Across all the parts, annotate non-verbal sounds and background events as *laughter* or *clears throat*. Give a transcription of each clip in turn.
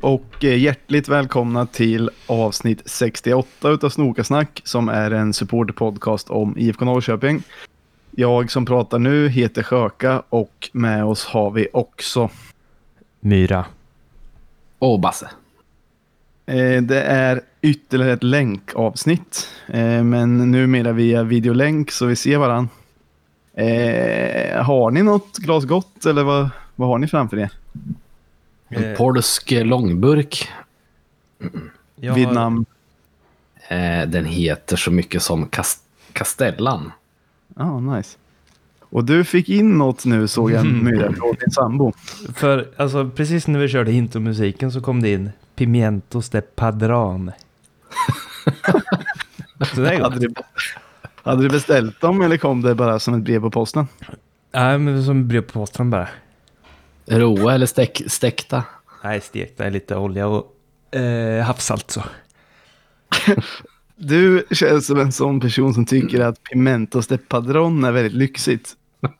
Och eh, hjärtligt välkomna till avsnitt 68 utav Snokasnack som är en supporterpodcast om IFK Norrköping. Jag som pratar nu heter Sjöka och med oss har vi också Myra. Och Basse. Eh, det är ytterligare ett länkavsnitt, eh, men numera via videolänk så vi ser varann. Har ni något glas gott eller vad, vad har ni framför er? En Eh. polsk långburk. Jag Vid namn? Eh, den heter så mycket som Kas- Castellan. Ja, nice. Och du fick in något nu såg jag Myra från din sambo. För alltså, precis när vi körde intromusiken så kom det in Pimientos de Padran. *laughs* så det är Hade du, hade du beställt dem eller kom det bara som ett brev på posten? Nej, men som brev på posten bara. Roa eller stäck, stäckta? Nej, stekta är lite olja och eh, havssalt så. Du känns som en sån person som tycker att Pimentos de Padron är väldigt lyxigt. *laughs*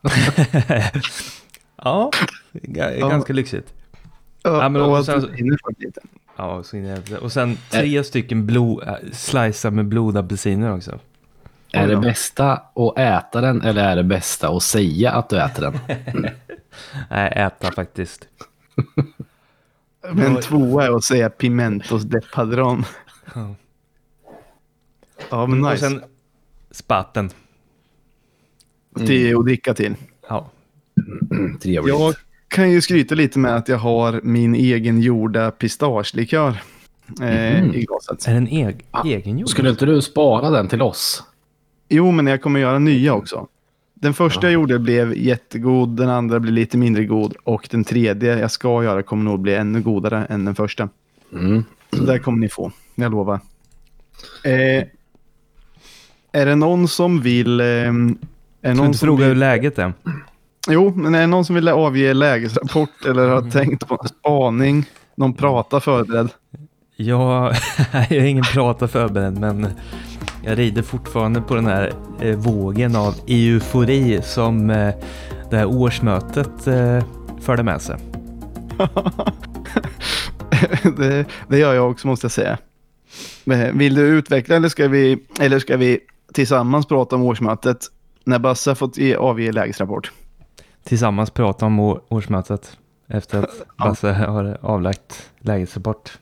ja, ga- Ja. ganska lyxigt. Ja, Ja, men och och sen-. Ja, så. Och sen tre stycken blod, äh, slicear med blodapelsiner också. Är det bästa att äta den eller är det bästa att säga att du äter den? *laughs* *laughs* Nej, äta faktiskt. *laughs* Men tvåa är att säga Pimentos de Padron. Ja. Ja, men Och nice. sen spaten. Till att dricka till. Ja. *clears throat* Trevligt. Jag kan ju skryta lite med att jag har min egen gjorda pistagelikör eh, Mhm. i glaset. Är den Ah, egengjord? Skulle inte du spara den till oss? Jo, men jag kommer göra nya också. Den första jag gjorde blev jättegod, den andra blev lite mindre god och den tredje jag ska göra kommer nog bli ännu godare än den första. Mm. Så där kommer ni få, jag lovar. Eh, är det någon som vill... Eh, är Ska du någon inte fråga hur läget är? jo, men är det någon som vill avge lägesrapport eller har tänkt på en spaning? Någon prata förberedd? Jag, *laughs* jag är ingen prata förberedd, men jag rider fortfarande på den här eh, vågen av eufori som eh, det här årsmötet eh, förde med sig. *laughs* det, det gör jag också måste jag säga. Vill du utveckla eller ska vi, eller ska vi tillsammans prata om årsmötet när Basse har fått ge, avge lägesrapport? Tillsammans prata om årsmötet efter att *laughs* Basse har avlagt lägesrapport.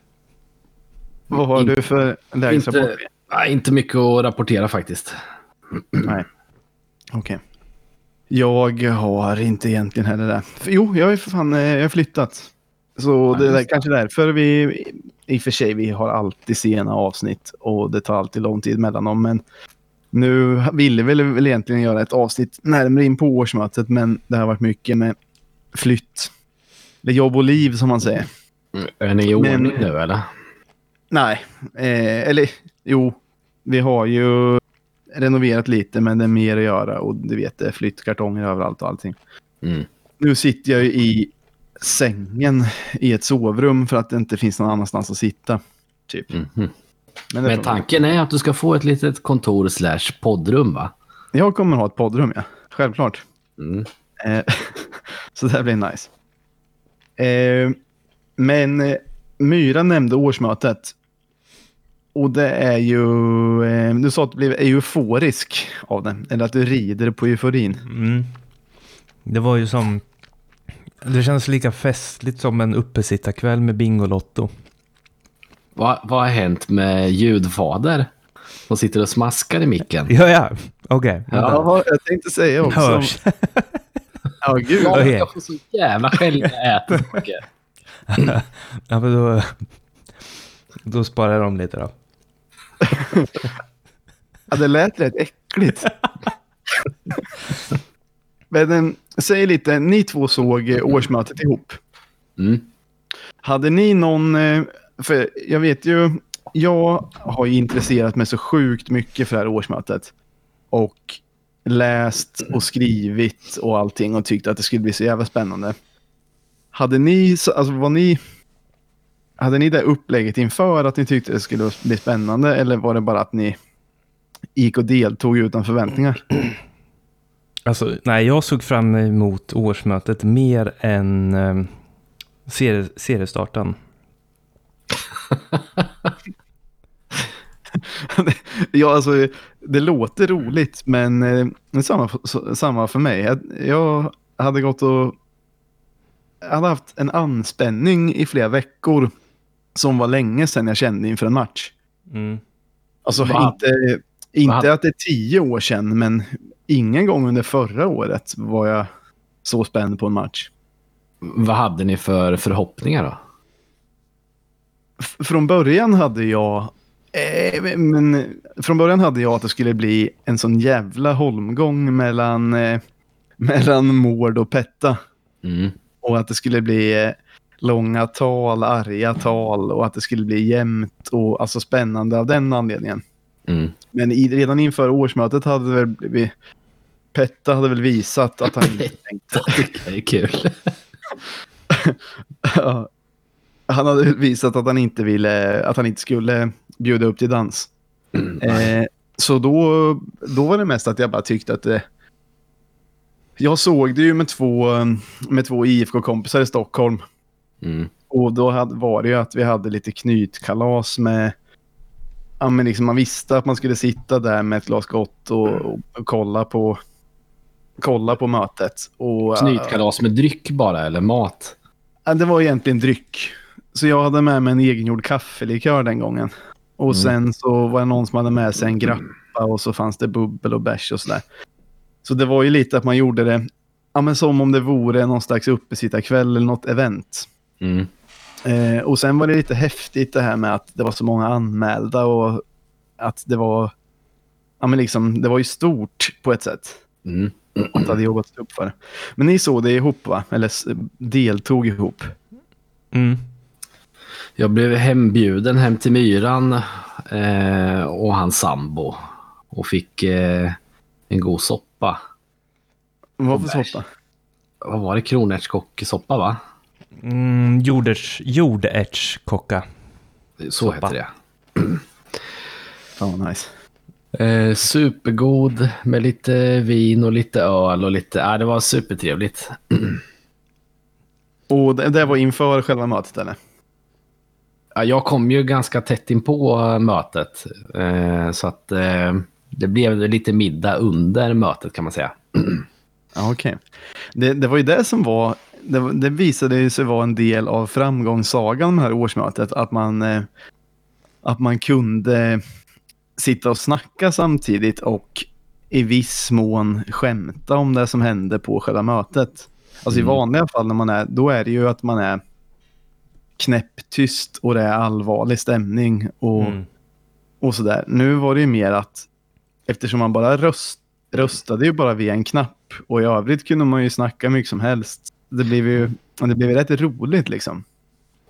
Vad har In- du för lägesrapport? Inte, nej, inte mycket att rapportera faktiskt. Nej. Okej. Jag har inte egentligen heller det. Jo, jag är för fan eh, jag har flyttat. Så Ja, det är det. kanske därför vi, i och för sig, vi har alltid sena avsnitt och det tar alltid lång tid mellan dem. Men nu ville vi väl egentligen göra ett avsnitt närmare in på årsmötet, men det har varit mycket med flytt. Eller jobb och liv som man säger. Är ni i Men- ordning nu eller? Nej, eh, eller jo, vi har ju renoverat lite, men det är mer att göra och du vet, det är flyttkartonger överallt och allting. Mm. Nu sitter jag ju i sängen i ett sovrum för att det inte finns någon annanstans att sitta. Typ. Men det Men får- tanken är att du ska få ett litet kontor slash poddrum va? Jag kommer ha ett poddrum, ja. Självklart. Mm. Eh, *laughs* så det här blir nice. Eh, men eh, Myra nämnde årsmötet. Och det är ju... Eh, du sa att du blev euforisk av det. Eller att du rider på euforin. Mm. Det var ju som... Det känns lika festligt som en uppesittarkväll med Bingolotto. Vad, vad har hänt med ljudfader? Som sitter och smaskar i micken. Ja, ja. Okej. Ja, jag tänkte säga också. Hörs. *laughs* Ja, gud. Ja, Okej. Jag får så jävla mycket. *laughs* Ja, men då... Då sparar jag dem lite då. Ja, det lät rätt äckligt. Men eh, säg lite, ni två såg eh, årsmötet ihop. Mm. Hade ni någon, eh, för jag vet ju, jag har ju intresserat mig så sjukt mycket för det här årsmötet. Och läst och skrivit och allting och tyckt att det skulle bli så jävla spännande. Hade ni, så- alltså var ni, hade ni det upplägget inför att ni tyckte det skulle bli spännande eller var det bara att ni gick och deltog utan förväntningar? Alltså, nej, jag såg fram emot årsmötet mer än eh, serie, seriestarten. *laughs* ja, alltså, det låter roligt, men eh, samma, samma för mig. Jag, jag hade gått och jag hade haft en anspänning i flera veckor som var länge sedan jag kände inför en match. Mm. Alltså Va? inte, inte Va? att det är tio år sedan, men ingen gång under förra året var jag så spänd på en match. Vad hade ni för förhoppningar då? F- från början hade jag eh, men från början hade jag att det skulle bli en sån jävla holmgång mellan, eh, mellan Mård och Petta. Mm. Och att det skulle bli eh, långa tal, arga tal och att det skulle bli jämnt och alltså spännande av den anledningen. Mm. Men i, redan inför årsmötet hade väl blivit... Petta hade väl visat att han inte *laughs* tänkte... Det är kul. *laughs* Ja. han hade visat att han inte ville, att han inte skulle bjuda upp till dans. Mm. Eh, så då, då var det mest att jag bara tyckte att det... Jag såg det ju med två, med två IFK-kompisar i Stockholm. Mm. Och då hade, var det ju att vi hade lite knytkalas med... Ja, men liksom man visste att man skulle sitta där med ett glas gott och, och, kolla på kolla på mötet. Och, Knytkalas med dryck bara, eller mat? Ja, det var egentligen dryck. Så jag hade med mig en egengjord kaffelikör den gången. Och Mm. sen så var det någon som hade med sig en grappa och så fanns det bubbel och bärs och sådär. Så det var ju lite att man gjorde det ja, men som om det vore någon slags uppesittarkväll eller något event. Mm. Eh, och sen var det lite häftigt det här med att det var så många anmälda och att det var, ja men liksom, det var ju stort på ett sätt. Mm. Att det hade jobbat upp för. Men ni såg det ihop va? Eller deltog ihop? Mm. Jag blev hembjuden hem till Myran eh, och hans sambo. Och fick eh, en god soppa. Vad för soppa? Vad var det? Kronärtskockesoppa va? Mm, jordärts, jordärtskocka. Så Soppa. heter det. *clears throat* Ja, nice. Eh, supergod med lite vin och lite öl och lite... Ja, det var supertrevligt. *clears throat* Och det, det var inför själva mötet eller? Ja, jag kom ju ganska tätt in på eh, mötet. Eh, så att eh, det blev lite middag under mötet kan man säga. *clears throat* Ja, okej. Det, det var ju det som var, det, det visade sig vara en del av framgångssagan med det här årsmötet, att man, eh, att man kunde sitta och snacka samtidigt och i viss mån skämta om det som hände på själva mötet. Alltså Mm. i vanliga fall när man är, då är det ju att man är knäpptyst och det är allvarlig stämning och Mm. och sådär. Nu var det ju mer att eftersom man bara röst, röstade ju bara via en knapp och i övrigt kunde man ju snacka mycket som helst. Det blev ju det blev ju rätt roligt liksom.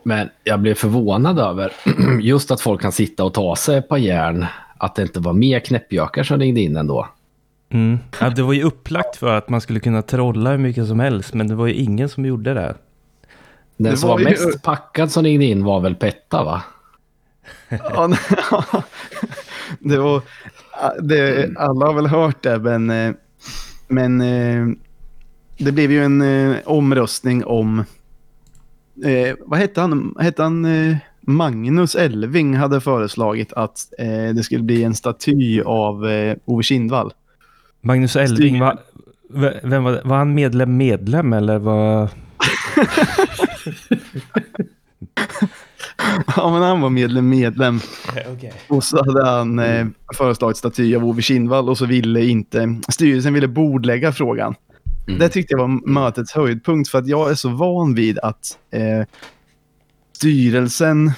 Men jag blev förvånad över *clears throat* just att folk kan sitta och ta sig ett par järn. Att det inte var mer knäppjökar som ringde in ändå. Mm. Ja, det var ju upplagt för att man skulle kunna trolla hur mycket som helst, men det var ju ingen som gjorde det. Den Det som var var ju- mest packad som ringde in var väl Petta va? Ja, *laughs* det var, det, alla har väl hört det, men, eh, men eh, det blev ju en eh, omröstning om, eh, vad hette han, hette han eh, Magnus Elving hade föreslagit att eh, det skulle bli en staty av eh, Ove Kindvall. Magnus Elving, var, v- vem var, var han medlem medlem eller var... *laughs* Ja, men han var medlem medlem. Och så hade han eh, föreslagit staty av Ove Kindvall och så ville inte, styrelsen ville bordlägga frågan. Mm. Det tyckte jag var mötets höjdpunkt för att jag är så van vid att eh, styrelsen,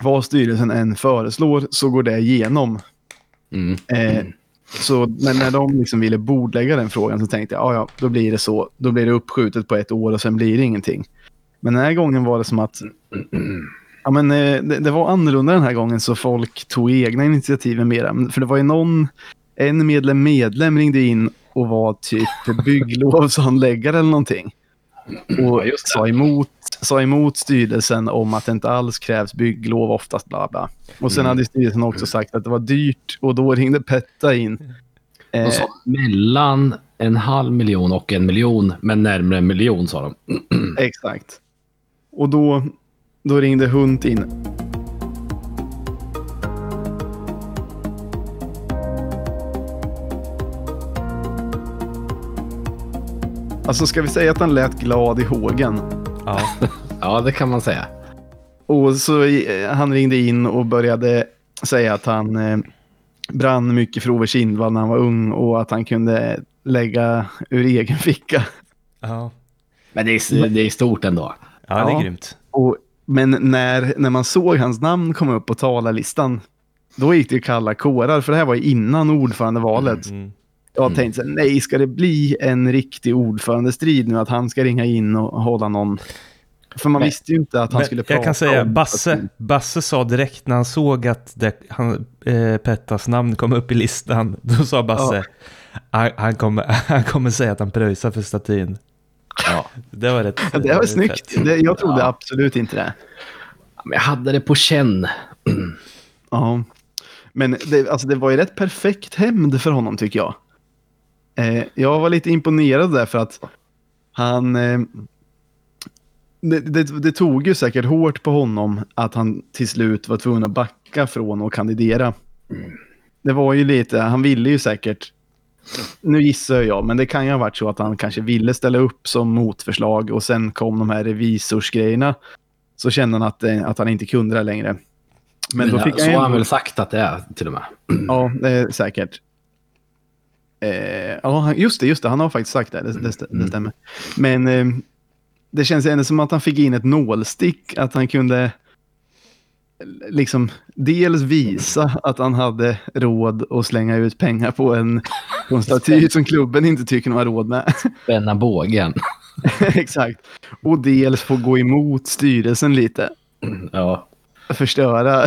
vad styrelsen än föreslår så går det igenom. Mm. Eh, så, men när de liksom ville bordlägga den frågan så tänkte jag, ja ja, då blir det så. Då blir det uppskjutet på ett år och sen blir det ingenting. Men den här gången var det som att Ja, men, eh, det, det var annorlunda den här gången så folk tog egna initiativen mera. För det var ju någon, en medlem medlem ringde in och var typ bygglovshandläggare eller någonting. Och sa emot, sa emot styrelsen om att det inte alls krävs bygglov oftast bla bla. Och sen Mm. hade styrelsen också sagt att det var dyrt och då ringde Petta in. Eh, De sa mellan en halv miljon och en miljon, men närmare en miljon sa de. *clears throat* Exakt. Och då, då ringde Hunt in. Alltså ska vi säga att han lät glad i hågen? Ja. *laughs* Ja, det kan man säga. Och så eh, han ringde in och började säga att han eh, brann mycket för Ove Kindvall när han var ung och att han kunde lägga ur egen ficka. Ja. Men det är, det är stort ändå. Ja, det är Ja. grymt. Och, men när, när man såg hans namn komma upp på talarlistan, då gick det ju kalla kårar, för det här var ju innan ordförandevalet. Mm. Jag tänkte så här, nej, ska det bli en riktig ordförandestrid nu, att han ska ringa in och hålla någon... För man Men- visste ju inte att han Men skulle prata jag kan säga, om- Basse, Basse sa direkt när han såg att det, han, eh, Pettas namn kom upp i listan, *laughs* då sa Basse, han, han, kommer, *laughs* han kommer säga att han pröjsar för statyn. Ja. *laughs* Det var rätt Ja, Det var snyggt. fett. Det, jag trodde Ja. absolut inte det. Men jag hade det på känn. *clears throat* Ja. Men det, alltså det var ju rätt perfekt hämnd för honom tycker jag. Eh, jag var lite imponerad där för att han... Eh, det, det, det tog ju säkert hårt på honom att han till slut var tvungen att backa från att kandidera. Det var ju lite, han ville ju säkert, nu gissar jag, men det kan ju ha varit så att han kanske ville ställa upp som motförslag och sen kom de här revisorsgrejerna. Så kände han att, eh, att han inte kunde det längre. Men, då fick så han har han väl sagt att det är till och med. Ja, det är säkert. Eh, ja, just det, just det. Han har faktiskt sagt det. Det, det, det stämmer. Men eh, det känns ändå som att han fick in ett nålstick. Att han kunde liksom dels visa att han hade råd att slänga ut pengar på en, på en staty som klubben inte tycker de har råd med. Spänna bågen. *laughs* Exakt. Och dels få gå emot styrelsen lite. Ja. Förstöra.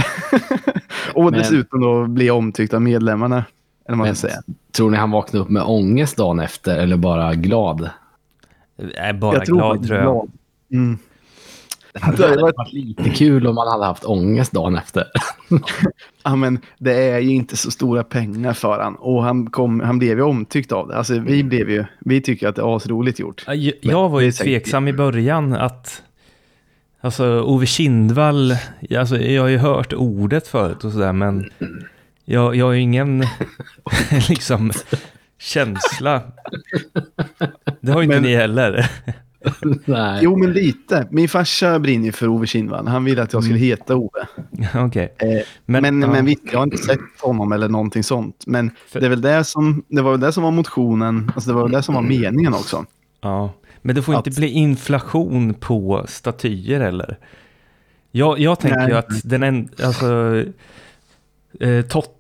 *laughs* och dessutom då bli omtyckt av medlemmarna. Eller man Men, säga. tror ni han vaknade upp med ångest dagen efter eller bara glad? Jag är bara tror glad tror jag. glad. Mm. Det hade varit- lite kul om man hade haft ångest dagen efter. *laughs* Ja, men det är ju inte så stora pengar för han och han, kom, han blev ju omtyckt av det. Alltså, vi, blev ju, vi tycker att det är asroligt gjort. Ja, Jag, jag var ju tveksam i början att Alltså Ove Kindvall, alltså, jag har ju hört ordet förut och sådär men jag, jag har ju ingen *laughs* liksom känsla. Det har ju inte Men- ni heller. *laughs* Nej. Jo, men lite. Min farsa brinner för Ove Kindvall. Han ville att jag skulle heta Ove. *laughs* Okej. Eh, Men, men, men, ja. visst, jag har inte sett honom eller någonting sånt. Men För- det, är väl det, som, det var väl det som var motionen. Alltså, det var väl det som var meningen också. Ja, men det får Att- inte bli inflation på statyer heller. Jag, jag tänker Nej. ju att den en, alltså eh, Totte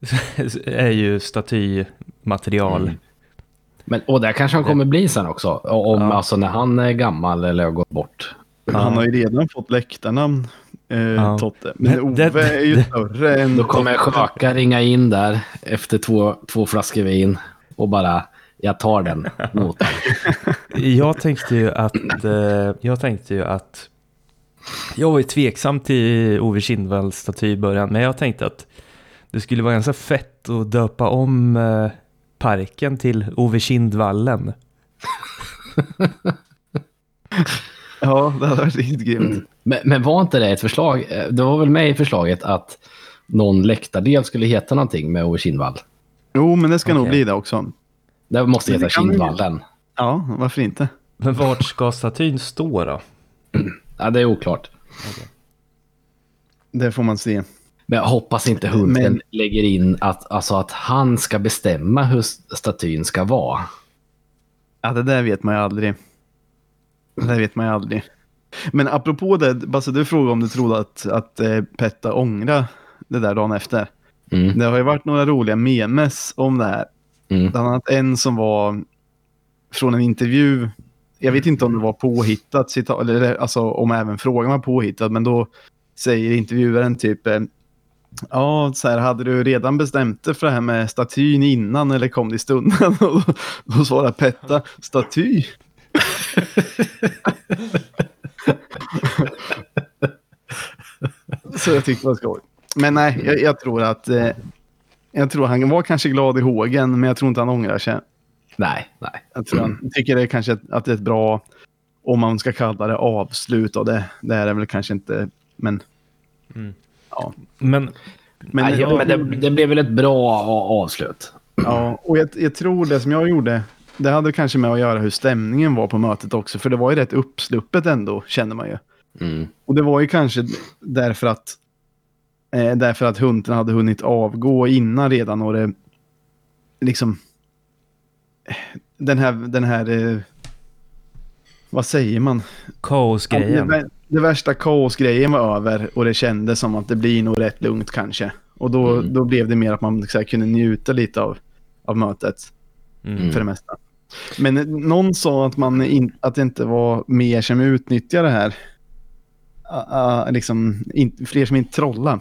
*laughs* är ju statymaterial. Mm. Men, och där kanske han kommer bli sen också. Om, Ja. Alltså när han är gammal eller har gått bort. Han har ju redan fått läktarnamn, eh, Ja. Totte. Men Ove det- är ju det- större än Då kommer. Sjöka ringa in där efter två, två flaskor vin och bara, jag tar den mot. *laughs* Jag tänkte ju att, eh, jag tänkte ju att, jag var ju tveksam till Ove Kindvalls staty i början, men jag tänkte att det skulle vara ganska fett att döpa om eh, parken till Ove Kindvallen. *laughs* Ja, det hade varit riktigt grymt. Men, men var inte det ett förslag? Eh, Det var väl med i förslaget att någon läktardel skulle heta någonting med Ove Kindvall. Jo, men det ska nog Okej. bli det också. Det måste det heta vi- Kindvallen. Ja, varför inte? Men vart ska statyn stå då? Ja, det är oklart. Det får man se. Men jag hoppas inte Hunten Men- lägger in att, alltså att han ska bestämma hur statyn ska vara. Ja, det där vet man ju aldrig. Det där vet man ju aldrig. Men apropå det, Basse, du frågade om du trodde att, att eh, Petta ångrade det där dagen efter. Mm. Det har ju varit några roliga memes om det här. Mm. Bland annat en som var från en intervju. Jag vet inte om det var påhittat eller alltså om även frågan var påhittad, men då säger intervjuaren typ eh, Ja, så här, hade du redan bestämt dig för det här med statyn innan eller kom det i stunden? *laughs* Och då, då svarar Petta, staty? *laughs* så jag tyckte det var skoj. Men nej, jag, jag tror att eh, jag tror han var kanske glad i hågen, men jag tror inte han ångrar sig. Nej, nej. Jag tror han tycker det är kanske att det är ett bra, om man ska kalla det avslut av det. Det är det väl kanske inte, men Men Men, nej, ja, men det, det blev väl ett bra avslut. ja, och jag, jag tror det som jag gjorde det hade kanske med att göra hur stämningen var på mötet också. För det var ju rätt uppsluppet ändå, känner man ju. Mm. Och det var ju kanske därför att eh, därför att hunten hade hunnit avgå innan redan och det liksom den här, den här eh, vad säger man? Kaosgrejen. Det, värsta kaosgrejen var över och det kändes som att det blir nog rätt lugnt kanske. Och då, Mm. då blev det mer att man så här, kunde njuta lite av, av mötet Mm. för det mesta. Men någon sa att, man in, att det inte var mer som utnyttjar det här. Uh, uh, liksom, in, fler som inte trollar.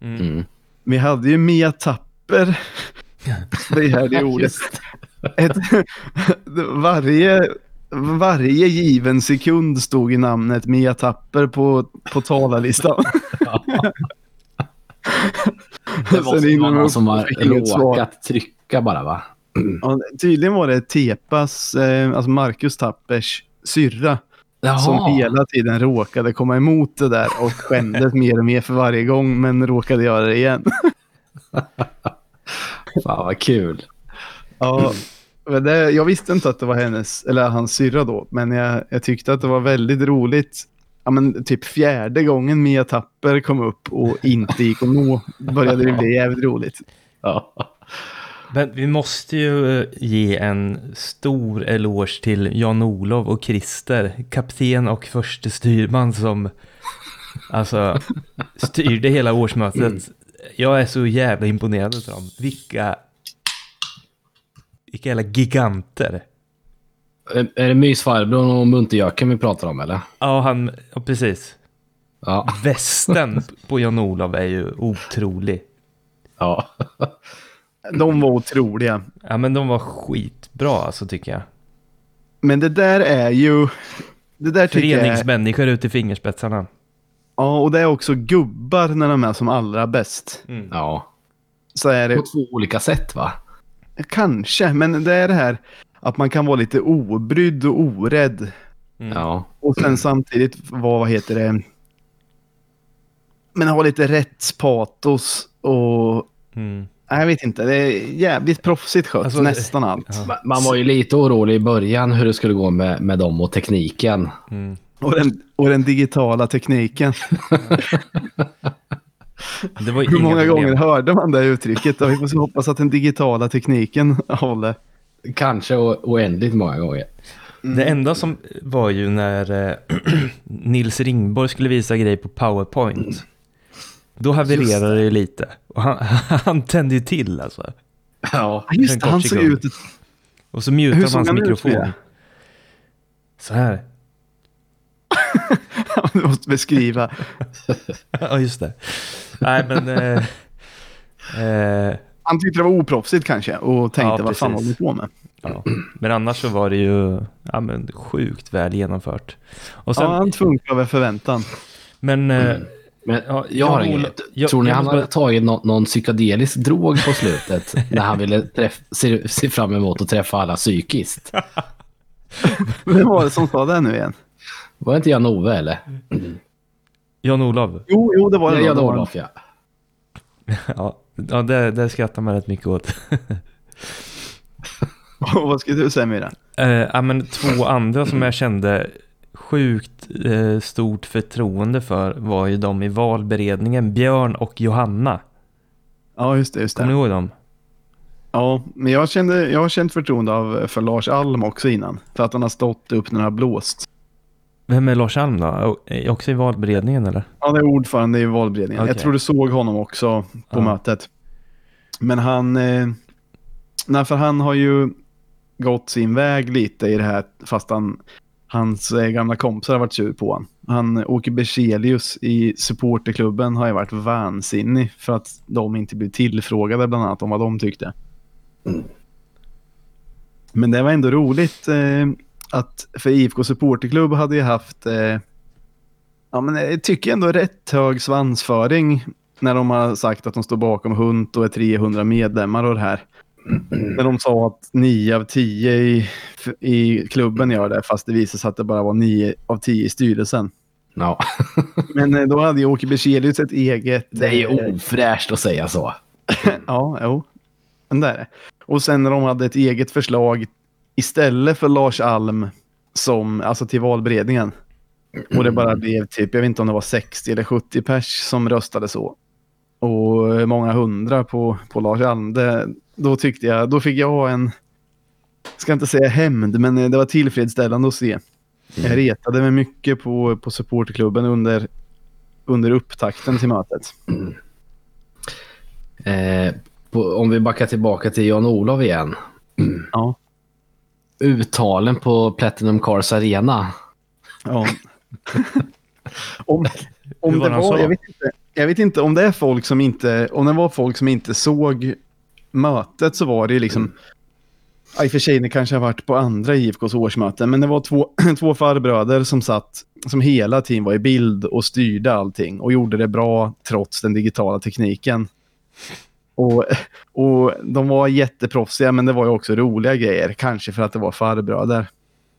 Mm. Mm. Vi hade ju Mia Tapper. *laughs* det här det ordet. Ett, *laughs* varje, varje given sekund stod i namnet Mia Tapper på, på talarlistan. *laughs* Det måste Sen vara någon som har svar. råkat trycka bara va? *clears throat* Ja, tydligen var det Tepas, eh, alltså Marcus Tappers syrra som hela tiden råkade komma emot det där och skämdes mer och mer för varje gång men råkade göra det igen. *laughs* Fan vad kul. Ja, det, jag visste inte att det var hennes, eller hans syrra då, men jag, jag tyckte att det var väldigt roligt. Ja, men typ fjärde gången Mia Tapper kom upp och inte gick att nå började det bli jävligt roligt. Ja. Men vi måste ju eh, ge en stor eloge till Jan-Olov och Christer, kapten och förste styrman som alltså styrde hela årsmötet. Jag är så jävla imponerad av dem. Vilka, vilka jävla giganter. Är är det mysfarbrorn och munterjöken vi pratar om eller? Ja, han, ja, precis. Ja. Västen *laughs* på Jan-Olov är ju otrolig. ja. De var otroliga. Ja, men de var skitbra alltså tycker jag. Men det där är ju... Det där tycker jag Föreningsmänniskor ut i fingerspetsarna. Ja, och det är också gubbar när de är som allra bäst. Mm. ja. Så är det På två olika sätt va? Kanske, men det är det här att man kan vara lite obrydd och orädd. Mm. Ja. Och sen samtidigt vara, vad heter det, men ha lite rättspatos och Mm. Nej, jag vet inte, det är jävligt proffsigt skött, Alltså, nästan allt. Ja. Ma- Man var ju lite orolig i början hur det skulle gå med, med dem och tekniken. Mm. Och, den, och den digitala tekniken. *laughs* Det var Hur många problem. gånger hörde man det uttrycket? Vi får hoppas att den digitala tekniken *laughs* håller. Kanske oändligt många gånger. Det enda som var ju när eh, *clears throat* Nils Ringborg skulle visa grej på PowerPoint. Då havererade det ju lite. Och han, *laughs* han tände ju till alltså. Ja. Just det, han såg ut... Och så mutar Hur man hans mikrofon. det? Så här. Du *laughs* måste beskriva. *laughs* Ja, just det. Nej, men... Eh, eh, Han tyckte det var oproffsigt kanske och tänkte Ja, vad fan håller vi på med? ja. Men annars så var det ju ja, men, sjukt väl genomfört. Och sen, ja, han funkar över förväntan. Men... Eh, Men Ja, jag har inget. jag- Tror ni jag han hade tagit nå- någon psykedelisk drog på slutet *laughs* när han ville träff- se, se fram emot att träffa alla psykiskt? Vem var det som sa det nu igen? Var det inte Jan-Ove eller? Jan-Olov. Jo, jo det var det. Det det. Jan-Olof ja. *laughs* Ja, ja det, det skrattar man rätt mycket åt. *laughs* Vad skulle du säga Myra? Eh, ja, men två andra som jag kände sjukt eh, stort förtroende för var ju de i valberedningen, Björn och Johanna. Ja, just det. Just Kommer ni det. ihåg dem? Ja, men jag, kände, jag har känt förtroende av, för Lars Alm också innan. För att han har stått upp när det har blåst. Vem är Lars Alm då? Är Också i valberedningen eller? Han är ordförande i valberedningen. Okej. Jag tror du såg honom också på Ja. mötet. Men han... Eh, nej, för han har ju gått sin väg lite i det här fast han, hans eh, gamla kompisar har varit sur på honom. Han, Åke Berzelius i supporterklubben har ju varit vansinnig för att de inte blev tillfrågade bland annat om vad de tyckte. Men det var ändå roligt eh, att för IFK supporterklubb hade ju haft eh, ja, men jag tycker ändå rätt hög svansföring när de har sagt att de står bakom Hunt och är 300 medlemmar och det här. *clears throat* När de sa att 9 av 10 i, i klubben gör det, fast det visade sig att det bara var 9 av 10 i styrelsen. ja. *laughs* Men eh, då hade ju Åke Berzelius ett eget... Det är ju eh, ofräscht att säga så. *clears throat* Ja, jo. Men det är det. Och sen när de hade ett eget förslag istället för Lars Alm som, alltså till valberedningen. Och det bara blev typ, jag vet inte om det var 60 eller 70 pers som röstade så. Och många hundra på, på Lars Alm. Det, då tyckte jag, då fick jag en, ska inte säga hämnd, men det var tillfredsställande att se. Jag retade mig mycket på, på supporterklubben under, under upptakten till mötet. Eh, på, om vi backar tillbaka till Jan-Olof igen. Ja. Uttalen på Platinum Cars Arena. Ja. *laughs* om, om var det var, jag vet, inte, jag vet inte om det är folk som inte, om det var folk som inte såg mötet så var det ju liksom, ja, i och för sig det kanske har varit på andra IFKs årsmöten, men det var två, *clears throat* två farbröder som satt, som hela tiden var i bild och styrde allting och gjorde det bra trots den digitala tekniken. Och, och de var jätteproffsiga, men det var ju också roliga grejer, kanske för att det var farbröder.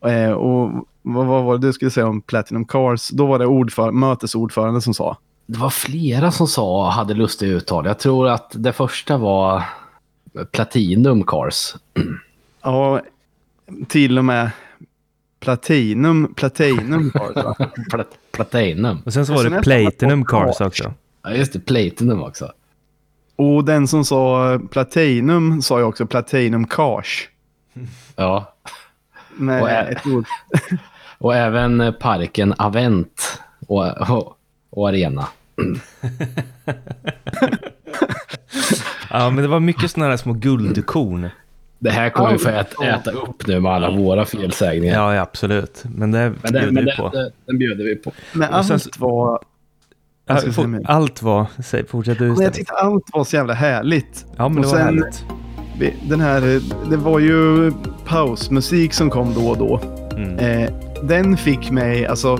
Eh, och vad, vad var det du skulle säga om Platinum Cars? Då var det ordför, mötesordförande som sa. Det var flera som sa hade lustiga uttal. Jag tror att det första var Platinum Cars. Ja, till och med Platinum, Platinum Cars *laughs* Platinum. Och sen så var det Platinum Cars också. Ja, just det. Platinum också. Och den som sa Platinum sa ju också Platinum Cars. Ja. Med Och ä- ett ord. *laughs* Och även parken Avent och, och, och Arena. Ja, men det var mycket sådana här små guldkorn. Det här kommer vi få äta, äta upp nu med alla våra felsägningar. Ja, ja absolut. Men det men det, bjuder men vi det, på. det, den bjuder vi på. Men sen allt var... allt var... Säg, fortsätt du jag tyckte allt var så jävla härligt. Ja, men det och var sen- härligt. Den här, det var ju pausmusik som kom då och då. Mm. Eh, den fick mig, alltså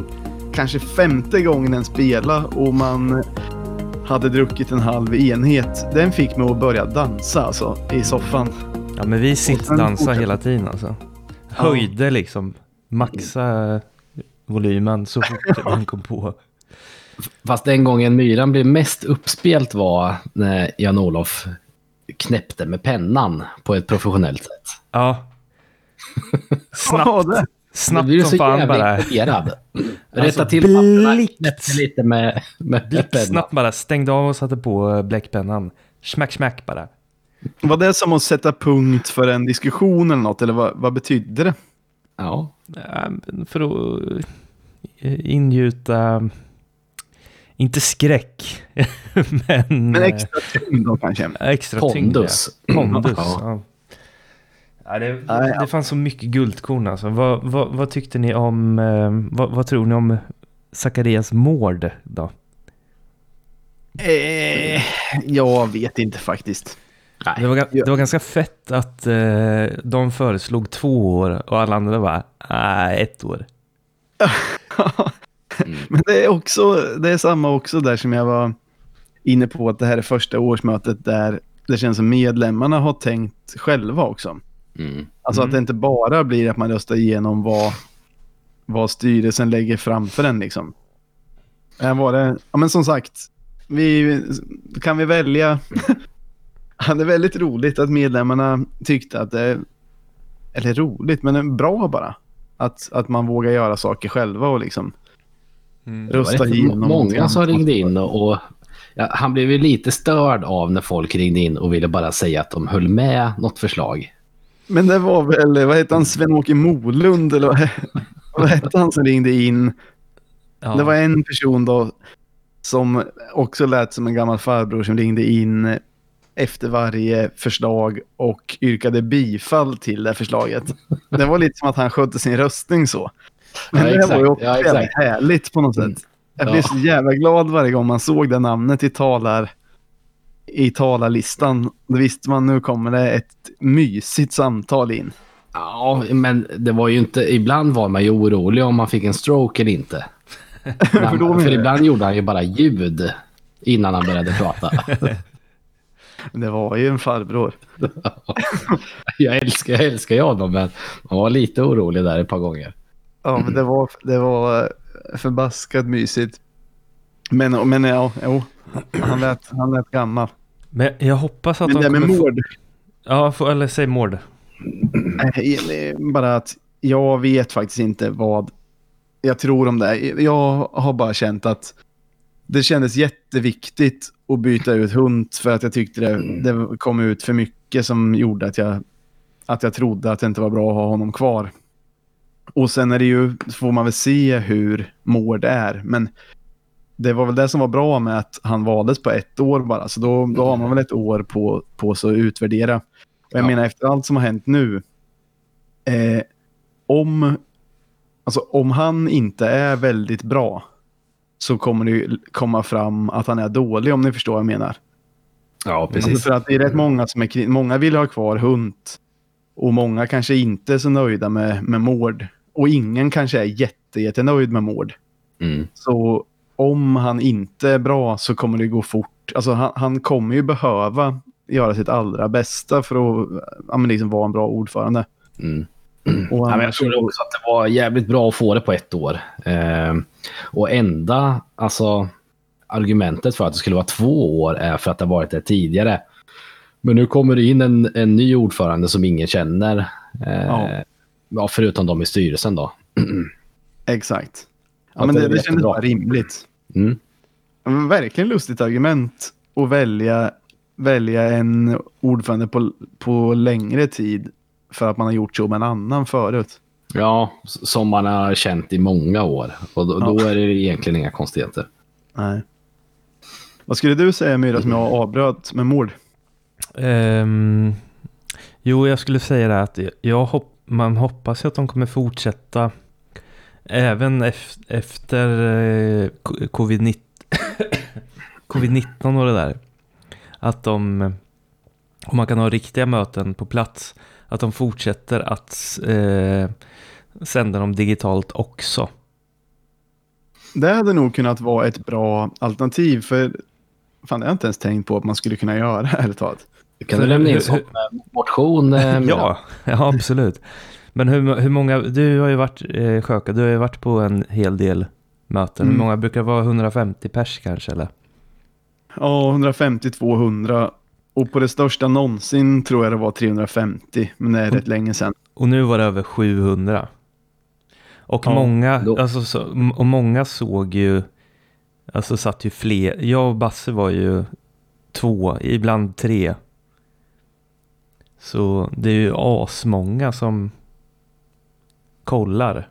kanske femte gången den spela och man hade druckit en halv enhet. Den fick mig att börja dansa alltså i soffan. Ja, men vi sittdansade hela tiden alltså. Höjde liksom, maxa volymen så fort *laughs* den kom på. Fast den gången myran blev mest uppspelt var när Jan-Olof knäppte med pennan på ett professionellt sätt. Ja. *laughs* Snabbt, det. Då snabbt blir du som så fan jävla bara. imponerad. Rätta Alltså, till papperna, lite med, med pennan. Snabbt bara stängde av och satte på eh, bläckpennan. Smack, smack bara. Var det som att sätta punkt för en diskussion eller något? Eller vad, vad betydde det? Ja. För att eh, ingjuta, inte skräck, *laughs* men, Men eh, extra tyngd då kanske? extra Pondus. tyngd. ja. Pondus, Ja. ja. Ja, det, Nej, det fanns så mycket guldkorn alltså. Vad, vad, vad tyckte ni om, eh, vad, vad tror ni om Zacharias mord då? Eh, jag vet inte faktiskt. Det var, det var ganska fett att eh, de föreslog två år och alla andra bara, nej, ett år. *laughs* *laughs* Men det är också, det är samma också där som jag var inne på att det här är första årsmötet där det känns som medlemmarna har tänkt själva också. Mm. Alltså att det inte bara blir att man röstar igenom vad, vad styrelsen lägger framför en liksom. Här var det, ja men som sagt, vi, kan vi välja. *laughs* Ja, det är väldigt roligt att medlemmarna tyckte att det, eller roligt, men bra bara. Att, att man vågar göra saker själva och liksom Mm. Det var rösta någonting många som ringde in och, och ja, han blev ju lite störd av när folk ringde in och ville bara säga att de höll med något förslag. Men det var väl, vad hette han, Sven-Åke Molund eller vad, *laughs* vad hette han som ringde in? Ja. Det var en person då som också lät som en gammal farbror som ringde in efter varje förslag och yrkade bifall till det förslaget. Det var lite som att han skötte sin röstning så. Men Ja, det exakt. var ju också Ja, exakt. härligt på något sätt. Jag blev Ja. så jävla glad varje gång man såg det namnet i talar i talarlistan. Då visste man nu kommer det ett mysigt samtal in. Ja, men det var ju inte... Ibland var man ju orolig om man fick en stroke eller inte. *laughs* För då för, ibland gjorde han ju bara ljud innan han började prata. *laughs* Det var ju en farbror. *laughs* jag, älskar, jag älskar ju honom, men man var lite orolig där ett par gånger. Ja, men det var, det var förbaskat mysigt. Men, men ja, jo, han lät, han lät gammal. Men jag hoppas att Men de det med kommer få... mord, Ja, eller säg mord. Nej, bara att jag vet faktiskt inte vad jag tror om det. Jag har bara känt att det kändes jätteviktigt att byta ut hund för att jag tyckte det, det kom ut för mycket som gjorde att jag, att jag trodde att det inte var bra att ha honom kvar. Och sen är det ju, får man väl se hur Mård är. Men det var väl det som var bra med att han valdes på ett år bara. Så då, då har man väl ett år på, på sig att utvärdera. Och jag Ja. menar efter allt som har hänt nu. Eh, om, alltså, om han inte är väldigt bra så kommer det komma fram att han är dålig om ni förstår vad jag menar. Ja, Alltså precis. för att det är rätt många som är Många vill ha kvar hund. Och många kanske inte är så nöjda med, med Mård. Och ingen kanske är jätte, jättenöjd med Mård. Mm. Så om han inte är bra så kommer det gå fort. Alltså han, han kommer ju behöva göra sitt allra bästa för att ja, men liksom vara en bra ordförande. Mm. *clears throat* Och Ja, men jag tror så- också att det var jävligt bra att få det på ett år. Eh, och enda alltså, argumentet för att det skulle vara två år är för att det har varit det tidigare. Men nu kommer det in en, en ny ordförande som ingen känner. Eh, Ja. förutom de i styrelsen då. *clears throat* Exakt. Ja, Att men det det, kändes bara rimligt. Mm. Ja, verkligen lustigt argument att välja, välja en ordförande på, på längre tid för att man har gjort så med en annan förut. Ja, som man har känt i många år. Och då, Ja. då är det egentligen inga konstigheter. Nej. Vad skulle du säga Myra som *clears throat* jag avbröt med mord? Um, jo, jag skulle säga det att jag hopp, man hoppas ju att de kommer fortsätta även ef, efter eh, covid-19 covid *coughs* och det där. Att de, om man kan ha riktiga möten på plats, att de fortsätter att eh, sända dem digitalt också. Det hade nog kunnat vara ett bra alternativ för fan, det har jag inte ens tänkt på att man skulle kunna göra *laughs* ärligt talat. Kan du lämna in som motion? eh? Ja, ja absolut. Men hur, hur många, du har ju varit, eh, Sjöka, du har ju varit på en hel del möten. Mm. Hur många brukar det vara? 150 pers kanske eller? Ja, 150-200 och på det största någonsin tror jag det var 350 men det är rätt länge sedan. Och nu var det över 700. Och Ja, många, då- alltså, så, och många såg ju, alltså satt ju fler, jag och Basse var ju två, ibland tre. Så det är ju asmånga som kollar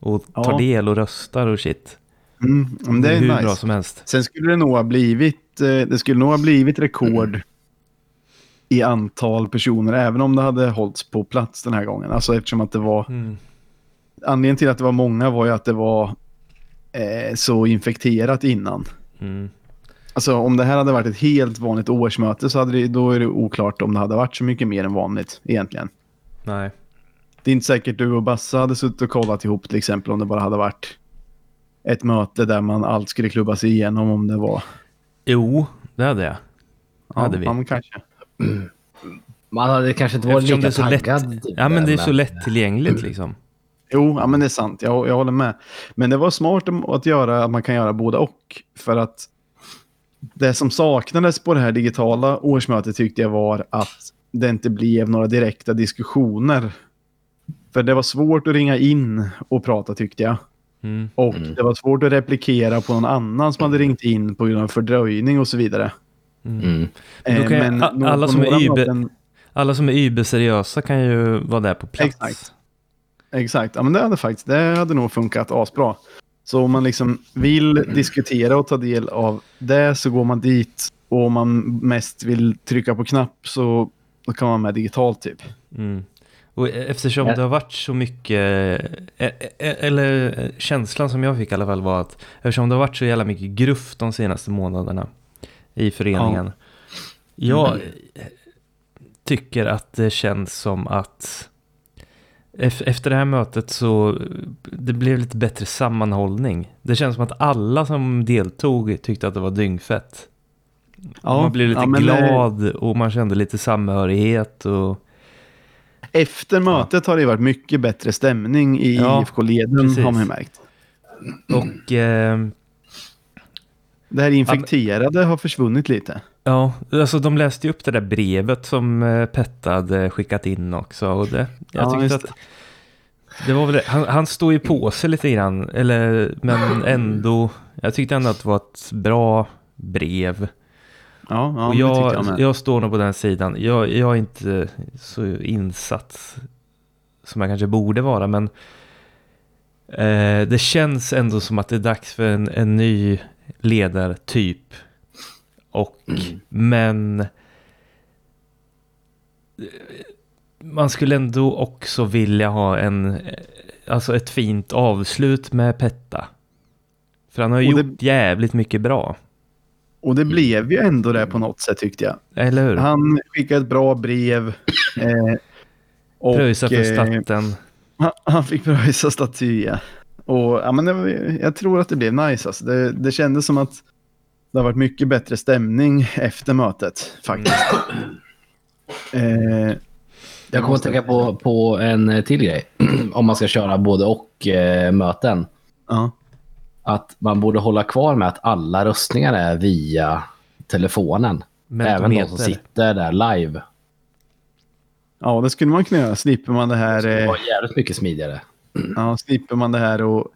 och tar Ja. del och röstar och shit. Mm, men det är hur nice. bra som helst. Sen skulle det nog ha blivit, eh, det skulle nog ha blivit rekord i antal personer även om det hade hållits på plats den här gången. Alltså eftersom att det var, Mm. anledningen till att det var många var ju att det var eh, så infekterat innan. Mm. Alltså om det här hade varit ett helt vanligt årsmöte så hade det, då är det oklart om det hade varit så mycket mer än vanligt egentligen. Nej. Det är inte säkert du och Bassa hade suttit och kollat ihop till exempel om det bara hade varit ett möte där man allt skulle klubbas igenom om det var... Jo, det hade jag. Ja, hade vi. Ja, men kanske. Man hade kanske inte varit Eftersom det lika är så lätt, taggad. typ, ja, men det är så lättillgängligt liksom. Jo, ja, men det är sant. Jag, jag håller med. Men det var smart att göra att man kan göra båda och. För att det som saknades på det här digitala årsmötet tyckte jag var att det inte blev några direkta diskussioner. För det var svårt att ringa in och prata tyckte jag. Mm. Och Mm. det var svårt att replikera på någon annan som hade ringt in på grund av fördröjning och så vidare. Mm. Men då Eh, kan ju a- nå- alla som är möten- Alla som är überseriösa kan ju vara där på plats. Exakt. Exakt, ja men det hade faktiskt, det hade nog funkat asbra. Så om man liksom vill diskutera och ta del av det så går man dit. Och om man mest vill trycka på knapp så då kan man med digitalt typ. Mm. Och e- eftersom Ja. det har varit så mycket, e- e- eller eh, känslan som jag fick i alla fall var att eftersom det har varit så jävla mycket gruff de senaste månaderna i föreningen. Jag eh, tycker att det känns som att efter det här mötet så det blev lite bättre sammanhållning. Det känns som att alla som deltog tyckte att det var dyngfett. man blev lite ja, eh, glad och man kände lite samhörighet och Efter mötet har det varit mycket bättre stämning i Ja, IFK-leden har man ju märkt. Och eh, Det här infekterade har försvunnit lite. Ja, alltså de läste ju upp det där brevet som eh, Petta hade skickat in också. Och det, jag Ja, tyckte att det var väl, han, han står ju på sig lite grann, eller, men ändå, jag tyckte ändå att det var ett bra brev. Ja, ja och det jag, jag jag står nog på den sidan. Jag, jag är inte så insatt som jag kanske borde vara, men eh, det känns ändå som att det är dags för en, en ny ledartyp. Och, men eh, man skulle ändå också vilja ha en, eh, alltså ett fint avslut med Petta. För han har ju gjort jävligt mycket bra. Och det blev ju ändå det på något sätt tyckte jag. Eller hur? Han skickade ett bra brev. Eh, och, Pröjsa för eh, staten. Han, han fick pröjsa staty, ja. Och ja, men det, jag tror att det blev nice. Alltså. Det, det kändes som att det har varit mycket bättre stämning efter mötet faktiskt. *clears throat* eh, Jag kommer att tänka på, på en till grej. *clears throat* Om man ska köra både och eh, möten. ja. Att man borde hålla kvar med att alla röstningar är via telefonen. Även de som sitter där live. ja, det skulle man kunna göra. Slipper man det här. Det Eh, var jävligt mycket smidigare. Ja, slipper man det här och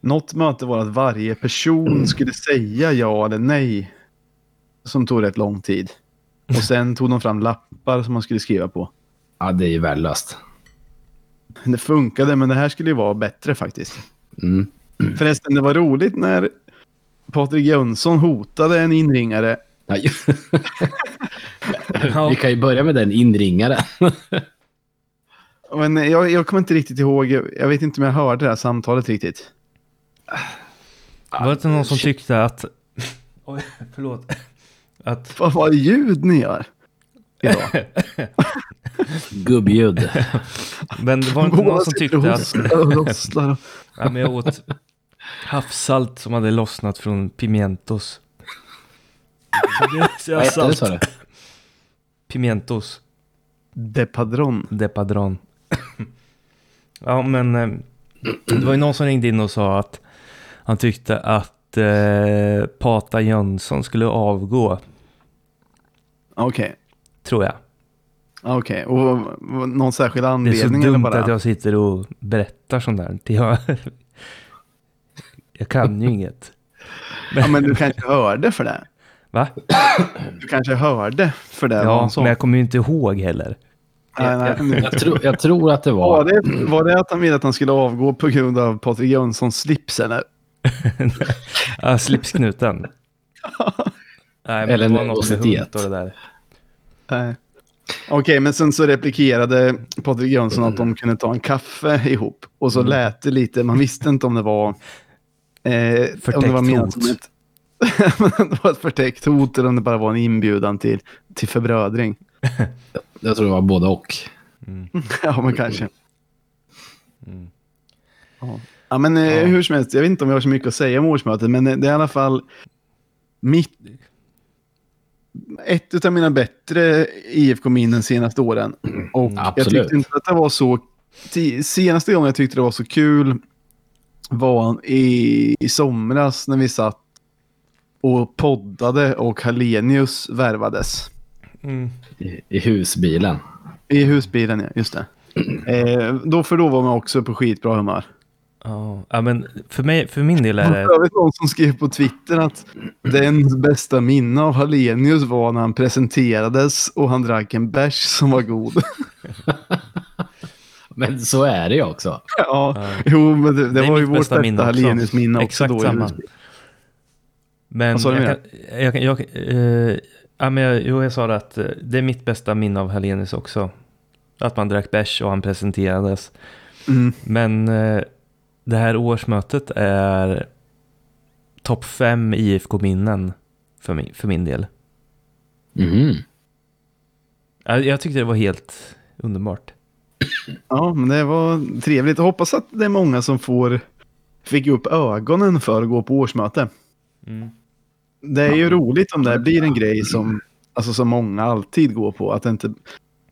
något möte var att varje person skulle säga ja eller nej. Som tog rätt lång tid. Och sen tog de fram lappar som man skulle skriva på. Ja, det är ju värdelöst. Det funkade, men det här skulle ju vara bättre faktiskt. Mm. Förresten, det var roligt när Patrik Jönsson hotade en inringare. *laughs* Ja. Vi kan ju börja med den inringaren. *laughs* Men jag, jag kommer inte riktigt ihåg, jag vet inte om jag hörde det här samtalet riktigt. Var det inte någon som tyckte att... Oj, förlåt. Att... Vad var det ljud ni gör? Idag. *laughs* Gubbljud. Men det var inte Båda någon som tyckte att... rosslar och- Ja, men jag åt havssalt som hade lossnat från pimientos. Så *laughs* jag Vad hette det sa du? Pimientos. Depadron. Depadron. *coughs* ja, men eh, det var ju någon som ringde in och sa att han tyckte att eh, Pata Jönsson skulle avgå, Okej. tror jag. Okej, och vad- någon särskild Det är så anledning dumt bara? att jag sitter och berättar sånt där. Jag, jag kan ju inget. *laughs* Ja, men du kanske hörde för det? Va? Du kanske hörde för det? Ja, men jag kommer ju inte ihåg heller. Nej, nej, nu- Jag, tror- jag tror att det Var var... det, var det att han ville att han skulle avgå på grund av Patrik Jönssons slips eller? *laughs* Ja, slipsknuten. *laughs* Nej, men Eller det var något och det där. Nej. Okej, men sen så replikerade Patrik Jönsson att de kunde ta en kaffe ihop. Och så Mm. lät det lite, man visste inte om det var... Eh, om det var menat hot. ett, *laughs* det var ett förtäckt hot eller om det bara var en inbjudan till, till förbrödring. *laughs* Jag tror det var både och. *laughs* ja, men kanske. Mm. Ja. Ja, men eh, Ja. hur som helst, jag vet inte om jag har så mycket att säga om årsmötet, men eh, det är i alla fall mitt... Ett av mina bättre IFK-minnen senaste åren. Och jag absolut. tyckte inte att det var så... Senaste gången jag tyckte det var så kul var i, i somras när vi satt och poddade och Hallenius värvades. Mm. I, i husbilen. I husbilen, ja. Just det. *clears throat* Eh, då för då var man också på skitbra humör. Ja, ja, men för, mig, för min del är det... Jag vet någon som skrev på Twitter att den bästa minne av Hallenius var när han presenterades och han drack en bärs som var god. *laughs* Men så är det ju också. ja, Ja. jo, men det, det, Det var ju vårt bästa bästa minne också. Hallenius minne också. Exakt då samma. Men jag jag, jag, eh, ja, men jag, jo, jag sa det att eh, det är mitt bästa minne av Hellenius också. Att man drack bärs och han presenterades. Mm. Men eh, det här årsmötet är topp fem IFK-minnen för min, för min del. Mhm. Jag, jag tyckte det var helt underbart. Ja, men det var trevligt. Jag hoppas att det är många som får fick upp ögonen för att gå på årsmöte. Mm. Det är ju roligt om det här blir en grej som, alltså som många alltid går på. Att det inte,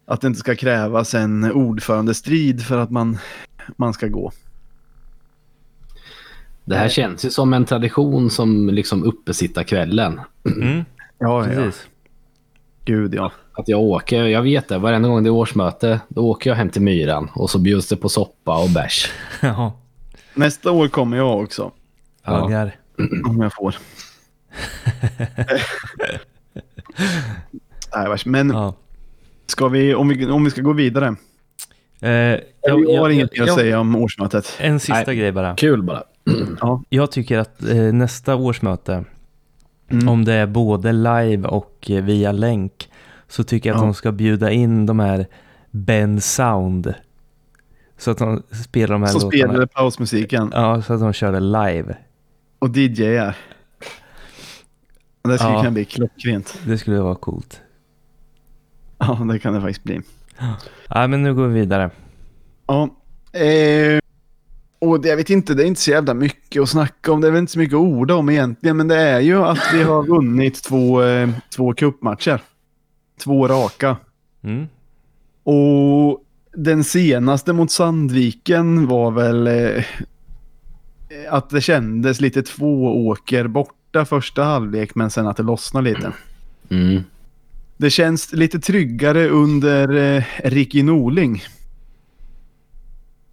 att det inte ska krävas en ordförandestrid för att man, man ska gå. Det här känns ju som en tradition som liksom uppesittarkvällen. Mm, Ja, ja. precis. Gud ja. Att jag åker, jag vet det, varenda gång det är årsmöte, då åker jag hem till myran och så bjuds det på soppa och bärs. *laughs* Ja, Nästa år kommer jag också. Ja. Om jag får. *laughs* Nej, vars. Men Ja. ska vi, om, vi, om vi ska gå vidare. Eh, Jag, jag, har inget mer att jag- säga om årsmötet. En sista Nej. grej bara. Kul bara. Jag tycker att eh, nästa årsmöte, Mm. om det är både live och eh, via länk, så tycker jag att Ja. de ska bjuda in de här Ben Sound. Så att de spelar de här Så låtarna. spelade pausmusiken Ja, så att de kör det live. och DJar. Det skulle Ja. kunna bli klockrent. Det skulle vara coolt. Ja, det kan det faktiskt bli. Ja, men nu går vi vidare. Ja. Eh, och det, jag vet inte, det är inte så jävla mycket att snacka om. Det är väl inte så mycket att orda om egentligen. Men det är ju att vi har vunnit två, eh, två cupmatcher. Två raka. Mm. Och den senaste mot Sandviken var väl eh, att det kändes lite två åker borta första halvlek men sen att det lossnade lite. Mm. Det känns lite tryggare under eh, Ricky Norling.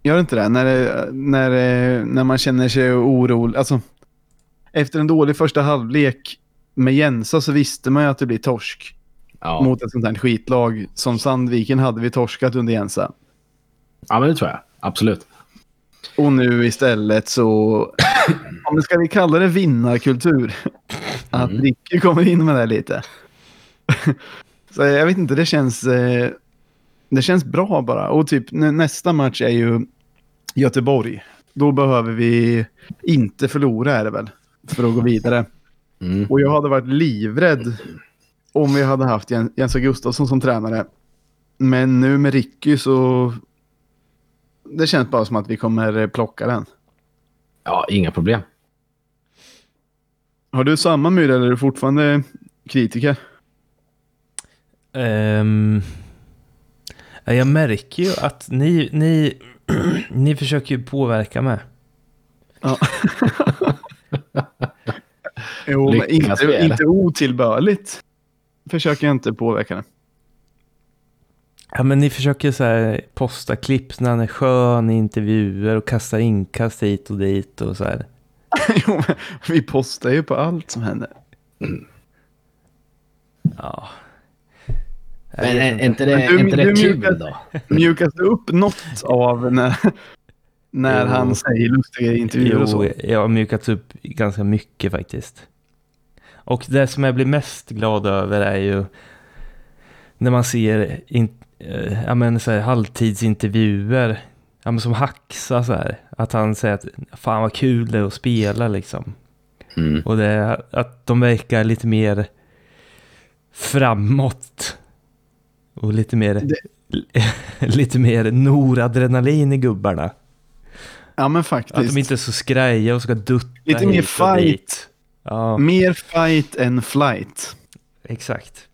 Gör det inte det? När, det- när, eh, när man känner sig orolig. Alltså, efter en dålig första halvlek med Jensa så visste man ju att det blir torsk Ja. mot ett sånt här skitlag. Som Sandviken hade vi torskat under Jensa. ja, men det tror jag. Absolut. Och nu istället så, *coughs* om vi ska vi kalla det vinnarkultur, att Mm. Ricky kommer in med det lite. *laughs* så jag vet inte, det känns, eh, det känns bra bara. Och typ nä- nästa match är ju Göteborg. Då behöver vi inte förlora är det väl, för att gå vidare. Mm. Och jag hade varit livrädd om vi hade haft Jens, Jens Gustafsson som tränare. Men nu med Ricky så... Det känns bara som att vi kommer plocka den. Ja, inga problem. Har du samma myra eller är du fortfarande kritiker? Ja, jag märker ju att ni, ni, *clears throat* ni försöker ju påverka mig. *laughs* Jo, men inte, inte otillbörligt. Försöker jag inte påverka den. Ja, men ni försöker så här posta klipp när han är skön i intervjuer och kastar inkast hit och dit och så här. *laughs* jo, men vi postar ju på allt som händer. Ja. Jag Men är inte. det, Men du- inte det du kul mjukar- då? *laughs* Mjukas det upp något av när, när Jo. han säger lustiga intervjuer och så? Jo, jag har mjukat upp ganska mycket faktiskt. Och det som jag blir mest glad över är ju när man ser in, eh, ja, men så här, halvtidsintervjuer ja, men som Haxa så här. Att han säger att fan vad kul det är att spela liksom. Mm. Och det att de verkar lite mer framåt. Och lite mer, *laughs* lite mer noradrenalin i gubbarna. Ja, men Att faktiskt. de inte är så skraja och ska dutta Lite hit mer och fight. dit. Ja, Mer fight än flight. exakt.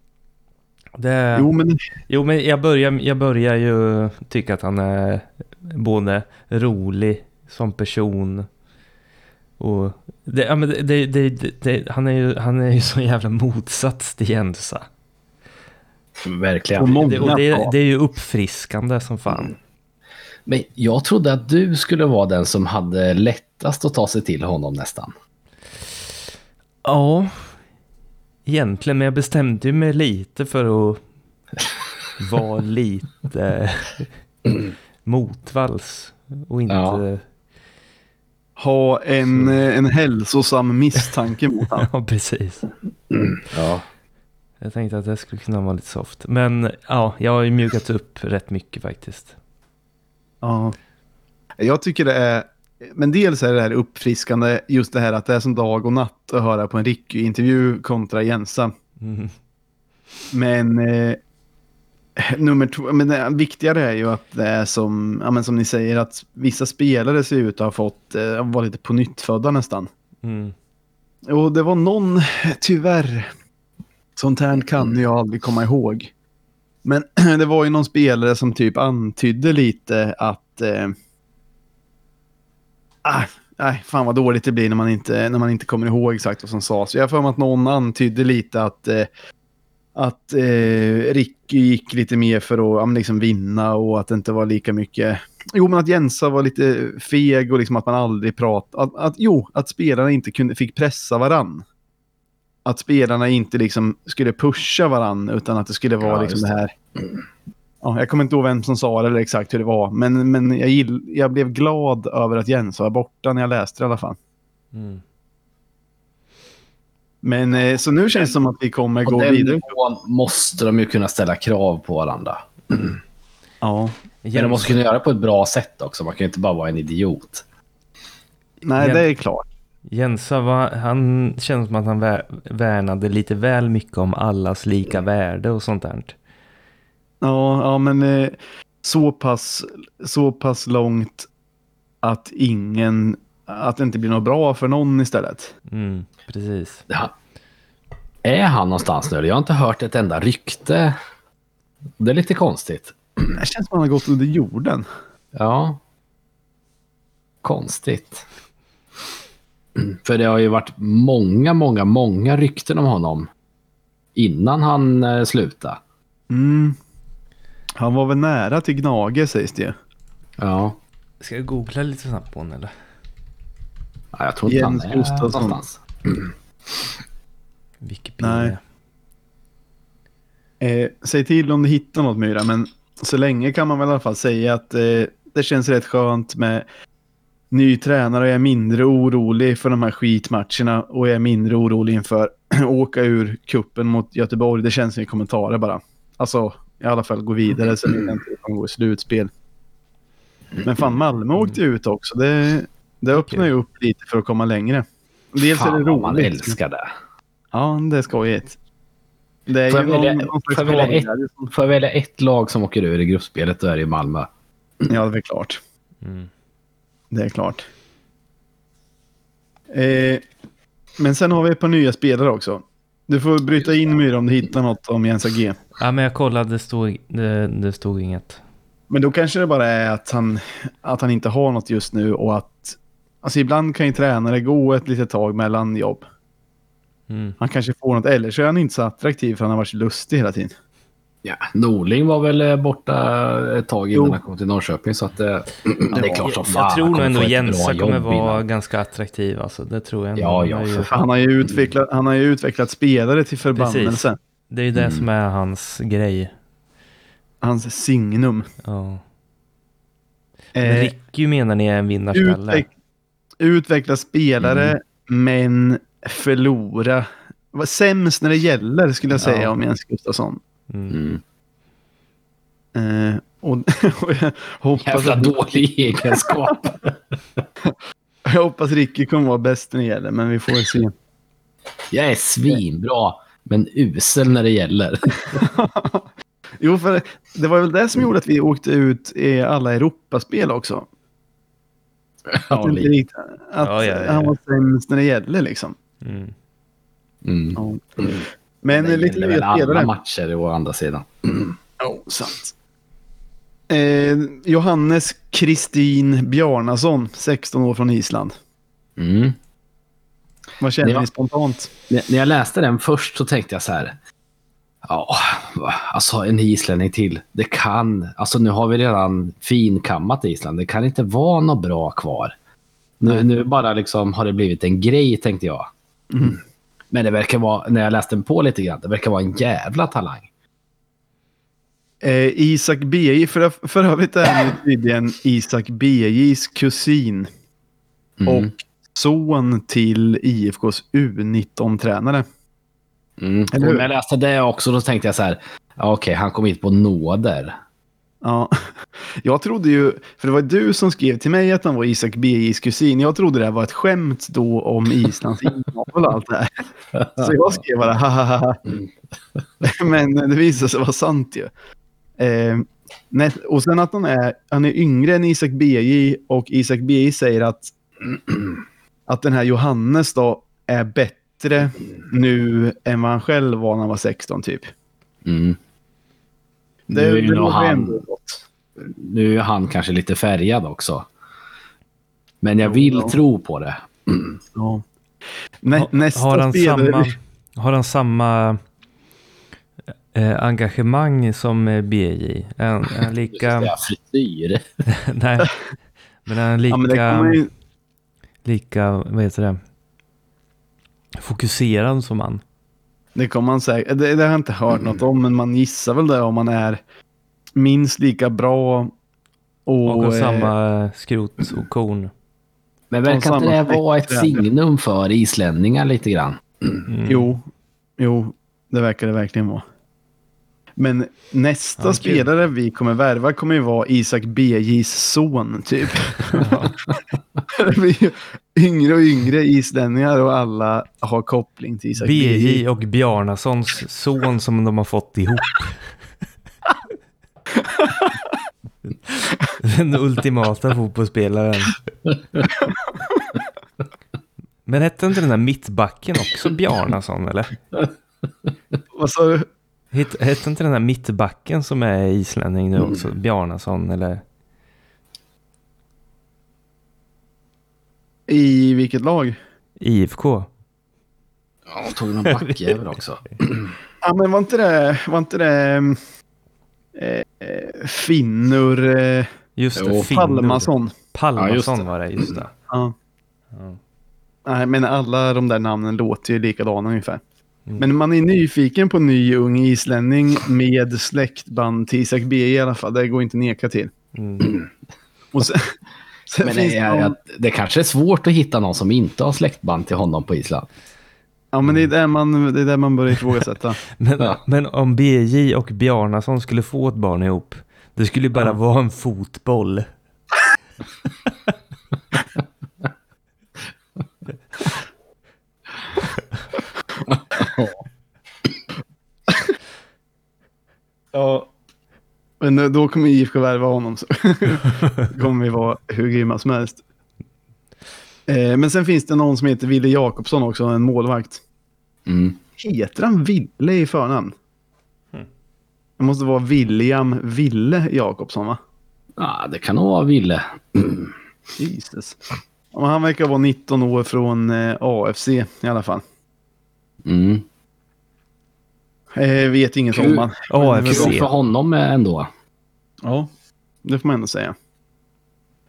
Det, Jo, men jo, men jag börjar, jag börjar ju tycka att han är både rolig som person och det, ja, men det, det, det, det, han, är ju, han är ju så jävla motsats till Jensa. Verkligen. många Det, och det, plan. det är ju uppfriskande som fan. Men jag trodde att du skulle vara den som hade lättast att ta sig till honom nästan. Ja, egentligen, men jag bestämde ju mig lite för att *laughs* vara lite motvalls och inte... Ja. ha en, eh, en hälsosam misstanke mot honom. *laughs* Ja, precis. *clears throat* Ja. Jag tänkte att det skulle kunna vara lite soft. Men ja, jag har ju mjukat upp rätt mycket faktiskt. Ja. Jag tycker det är, men dels är det här uppfriskande, just det här att det är som dag och natt att höra på en Ricky-intervju kontra Jensa. Mm. Men eh, nummer två, men det viktigare är ju att det är som, ja, men som ni säger, att vissa spelare ser ut att ha fått, eh, vara lite på nytt födda nästan. Mm. Och det var någon, tyvärr, sånt här kan jag aldrig komma ihåg. Men *clears throat* det var ju någon spelare som typ antydde lite att... Eh, ah, nej, fan vad dåligt det blir när man inte, när man inte kommer ihåg exakt vad som sades. Jag har för mig att någon antydde lite att, eh, att eh, Ricky gick lite mer för att ja, liksom vinna och att det inte var lika mycket... Jo, men att Jensa var lite feg och liksom att man aldrig pratade... Att, att, jo, att spelarna inte kunde, fick pressa varann. Att spelarna inte liksom skulle pusha varann utan att det skulle vara Ja, liksom det här... Ja, jag kommer inte ihåg vem som sa det eller exakt hur det var, men, men jag, gill, jag blev glad över att Jens var borta när jag läste det i alla fall. Mm. Men eh, så nu känns det som att vi kommer På gå den vidare. måste de ju kunna ställa krav på varandra. Ja. Men de måste kunna göra det på ett bra sätt också. Man kan ju inte bara vara en idiot. Nej, det är klart. Jensa, var, han känns som att han vär, värnade lite väl mycket om allas lika värde och sånt där. Ja, ja men eh, så, pass, så pass långt att ingen... Att det inte blir något bra för någon istället. Mm, precis. Ja. Är han någonstans nu? Jag har inte hört ett enda rykte. Det är lite konstigt. Det känns som att han har gått under jorden. Ja. Konstigt. För det har ju varit många, många, många rykten om honom innan han eh, slutade. Mm. Han var väl nära till Gnage sägs det ju. Ja. Ska jag googla lite snabbt på honom eller? ja jag tror inte Jens han är Gustafsson. någonstans. *clears throat* Wikipedia. Nej. Eh, säg till om du hittar något Myra, men så länge kan man väl i alla fall säga att eh, det känns rätt skönt med ny tränare och jag är mindre orolig för de här skitmatcherna och jag är mindre orolig inför *clears throat* att åka ur kuppen mot Göteborg. Det känns som i kommentarer bara. Alltså, i alla fall gå vidare så det inte kommer gå i slutspel. Men fan, Malmö åkte ju ut också. Det, det öppnar ju upp lite för att komma längre. Dels är Fan det vad man roligt. älskar det. Ja, det är skojigt. Det är Får jag välja- någon, någon slags får jag välja ett- Får jag välja ett lag som åker ur i gruppspelet då är det Malmö. Ja, det är klart. Mm. Det är klart. Eh, men sen har vi ett par nya spelare också. Du får bryta in Myra om du hittar något om Jens AG. Ja, men jag kollade, det stod, det, det stod inget. Men då kanske det bara är att han, att han inte har något just nu och att... Alltså ibland kan ju tränare gå ett litet tag mellan jobb. Mm. Han kanske får något, eller så är han inte så attraktiv för han har varit så lustig hela tiden. Ja, Norling var väl eh, borta ett tag innan Jo. han kom till Norrköping. Så att, eh, *clears throat* det är klart som fan. jag tror nog ändå Jensa kommer vara innan. ganska attraktiv. Alltså. Det tror jag. Ja, Han ja, ju-. Han har ju utvecklat, han har ju utvecklat spelare till förbannelse. Det är ju det Mm. som är hans grej. Hans signum. Ja. Men Eh, Ricky menar ni är en vinnarskalle? Utveck utveckla spelare, Mm. men förlora. Sämst när det gäller skulle jag säga Ja. om Jens Gustafsson. Mm. Mm. Eh, och, *laughs* och jag, hoppas Jävla att, dålig egenskap. *laughs* jag hoppas Ricky kommer vara bäst när det gäller, men vi får se. Jag är svinbra, men usel när det gäller. *laughs* jo, för det var väl det som gjorde att vi åkte ut i alla Europaspel också. Att, inte riktigt- att Ja, ja, ja. han var sämst när det gäller liksom. Mm. Mm. Ja. Mm. Men det lite gäller väl alla matcher å andra sidan. *clears throat* Ja, sant. Eh, Johannes Kristin Bjarnason, 16 år från Island. Mm. Vad känner ni spontant? När jag läste den först så tänkte jag så här. Ja, alltså en islänning till. Det kan, alltså nu har vi redan finkammat Island. Det kan inte vara något bra kvar. Nu, nu bara liksom har det blivit en grej tänkte jag. Mm. Men det verkar vara, när jag läste den på lite grann, det verkar vara en jävla talang. Eh, Isak BJ, för, för övrigt är han tydligen Isak BJs kusin Mm. och son till IFKs U19-tränare. Mm. När jag läste det också då tänkte jag så här. Okej, han kom hit på nåder. Ja, *laughs* jag trodde ju, för det var du som skrev till mig att han var Isak BJs kusin. Jag trodde det här var ett skämt då om Islands inavel och allt det här. Så jag skrev bara ha. Mm. *laughs* Men det visade sig vara sant ju. Eh, och sen att han är, han är yngre än Isak BJ och Isak BJ säger att, *clears throat* att den här Johannes då är bättre nu än vad han själv var när han var 16 typ. Mm. Det, nu, är ju det nog han, nu är han kanske lite färgad också. Men jag vill Ja. tro på det. *clears throat* Ja. Nä, nästa har, han spelare... samma, har han samma eh, engagemang som eh, BJ? Är han, är han *laughs* lika... Frisyr. *laughs* nej, men är han lika... Ja, men det kommer ju... lika, vad heter det? Fokuserad som han. Det kommer man säkert. Det, det har jag inte hört något om, men man gissar väl det om man är minst lika bra och... Och, eh, samma skrot och korn. Men verkar inte det vara ett signum för islänningar lite grann? Mm. Jo, jo, det verkar det verkligen vara. Men nästa Ja, spelare vi kommer värva kommer ju vara Isak BJs son, typ. *laughs* det blir ju yngre och yngre islänningar och alla har koppling till Isak BJ. Och Bjarnasons son som de har fått ihop. *laughs* Den ultimata fotbollsspelaren. Men hette inte den där mittbacken också Bjarnason eller? Vad sa du? Het- Hette inte den där mittbacken som är islänning nu också Bjarnason eller? I vilket lag? IFK? Ja, de tog någon backjävel *laughs* också. Ja, men var inte det, var inte det eh, eh, Finnur eh, Just det, Finnur. Palmason? Palmason Ja, det. var det, just det. Ja. Ja. Nej, men alla de där namnen låter ju likadana ungefär. Mm. Men man är nyfiken på ny ung islänning med släktband till Isak B i alla fall. Det går inte neka till. Mm. Och sen, sen *laughs* Men det, det, är, någon, det kanske är svårt att hitta någon som inte har släktband till honom på Island. ja, men det är där man, det är där man börjar ifrågasätta. *laughs* Men, Ja. men om BJ och Bjarnason skulle få ett barn ihop, det skulle ju bara Ja. vara en fotboll. *laughs* ja. Men då kommer IFK värva honom så *laughs* kommer vi vara hur grymma som helst. Eh, men sen finns det någon som heter Ville Jakobsson också, en målvakt. Mm. Heter han Ville i förnamn? Mm. Det måste vara William Ville Jakobsson va? Ja, det kan nog vara Ville. Jesus. Men han verkar vara 19 år från eh, AFC i alla fall. Mm. Eh, vet inget Kul. om han. AFC. Kul för honom ändå. Ja, det får man ändå säga.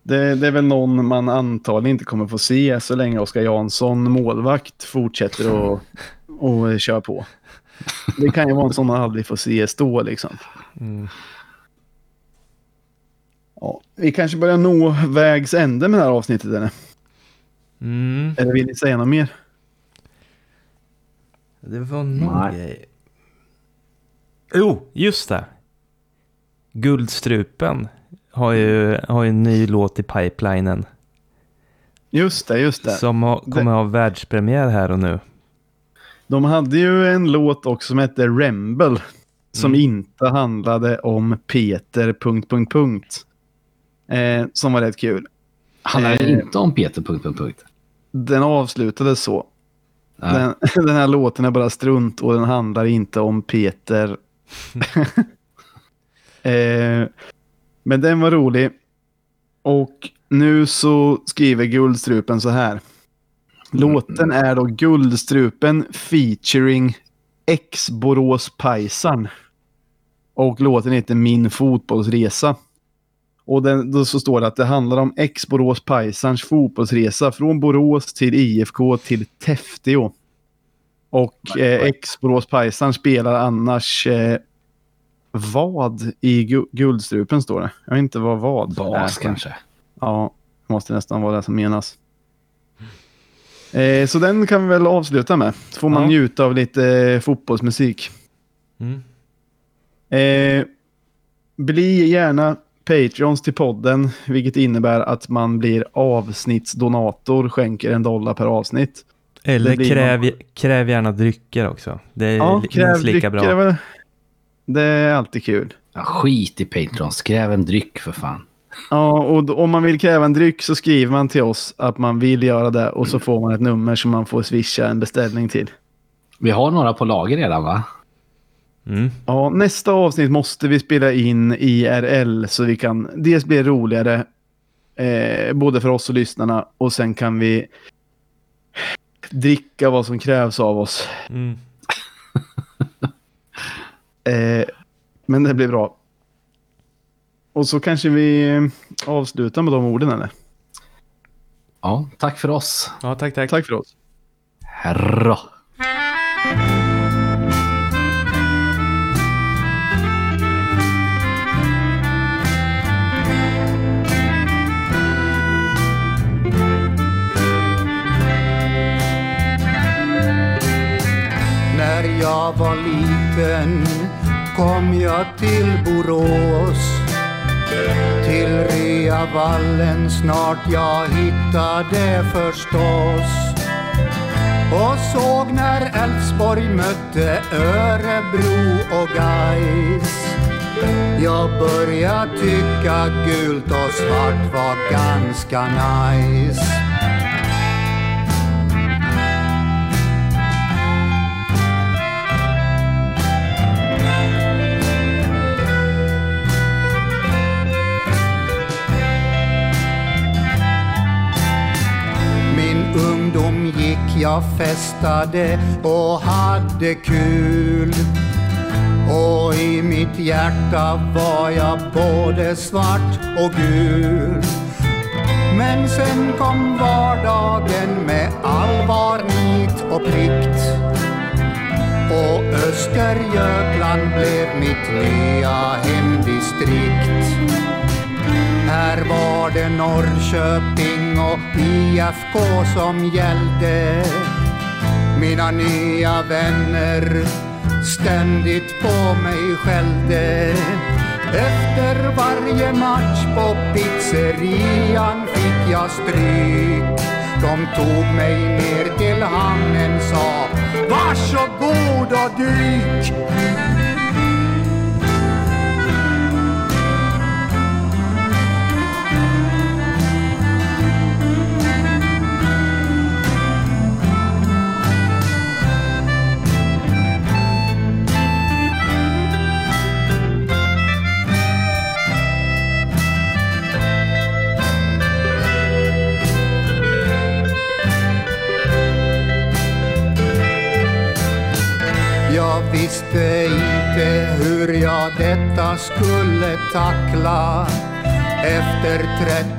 Det, det är väl någon man antagligen inte kommer få se så länge Oskar Jansson, målvakt, fortsätter och, *laughs* och köra på. Det kan ju vara en sån man aldrig får se stå liksom. Mm. Ja, vi kanske börjar nå vägs ände med det här avsnittet eller? Mm. Eller vill ni säga något mer? Det var någon Nej. grej. Jo, just det. Guldstrupen har ju, har ju en ny låt i pipelinen. Just det, just det. Som har, kommer ha världspremiär här och nu. De hade ju en låt också som hette Remble. Som Mm. inte handlade om Peter... Punkt, punkt, punkt. Eh, som var rätt kul. Han är Eh. inte om Peter... Punkt, punkt, punkt. Den avslutades så. Den, *laughs* den här låten är bara strunt och den handlar inte om Peter. *laughs* eh, men den var rolig. Och nu så skriver Guldstrupen så här. Låten är då Guldstrupen featuring ex-Borås Pajsan. Och låten heter Min fotbollsresa. Och den, då så står det att det handlar om ex-Borås Pajsans fotbollsresa från Borås till IFK till Täfteå. Och eh, ex-Borås Pajsan spelar annars eh, vad i gu- Guldstrupen står det. Jag vet inte vad vad Bas är. kanske. Ja, det måste nästan vara det som menas. Eh, så den kan vi väl avsluta med. Så får man Ja. njuta av lite eh, fotbollsmusik. Mm. Eh, bli gärna Patreons till podden, vilket innebär att man blir avsnittsdonator, skänker en dollar per avsnitt. Eller Det blir kräv, kräv gärna drycker också. Det är Ja, kräv minst lika drycker. bra. Det är alltid kul. Ja, skit i Patreon. Skräv en dryck för fan. Ja, och om man vill kräva en dryck så skriver man till oss att man vill göra det och så får man ett nummer som man får swisha en beställning till. Vi har några på lager redan va? Mm. Ja, nästa avsnitt måste vi spela in IRL så vi kan dels bli roligare Eh, både för oss och lyssnarna. Och sen kan vi dricka vad som krävs av oss. Mm. Eh, men det blir bra. Och så kanske vi avslutar med de orden eller? Ja, tack för oss. Ja, tack, tack. Tack för oss. Herra. När jag var liten kom jag till Borås Till Reavallen snart jag hittade förstås och såg när Älvsborg mötte Örebro och Gais. Jag började tycka gult och svart var ganska nice. Jag festade och hade kul. Och i mitt hjärta var jag både svart och gul. Men sen kom vardagen med allvar, nit och plikt. Och Östergötland blev mitt nya hemdistrikt. Här var det Norrköping och IFK som gällde. Mina nya vänner ständigt på mig skällde. Efter varje match på pizzerian fick jag stryk. De tog mig ner till hamnen sa Varsågod och dyk. Visste inte hur jag detta skulle tackla. Efter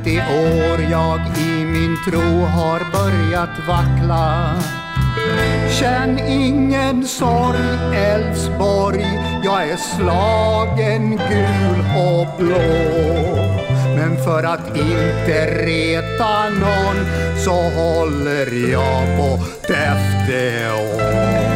30 år jag i min tro har börjat vackla. Känn ingen sorg Älvsborg, jag är slagen gul och blå. Men för att inte reta någon så håller jag på Täfteå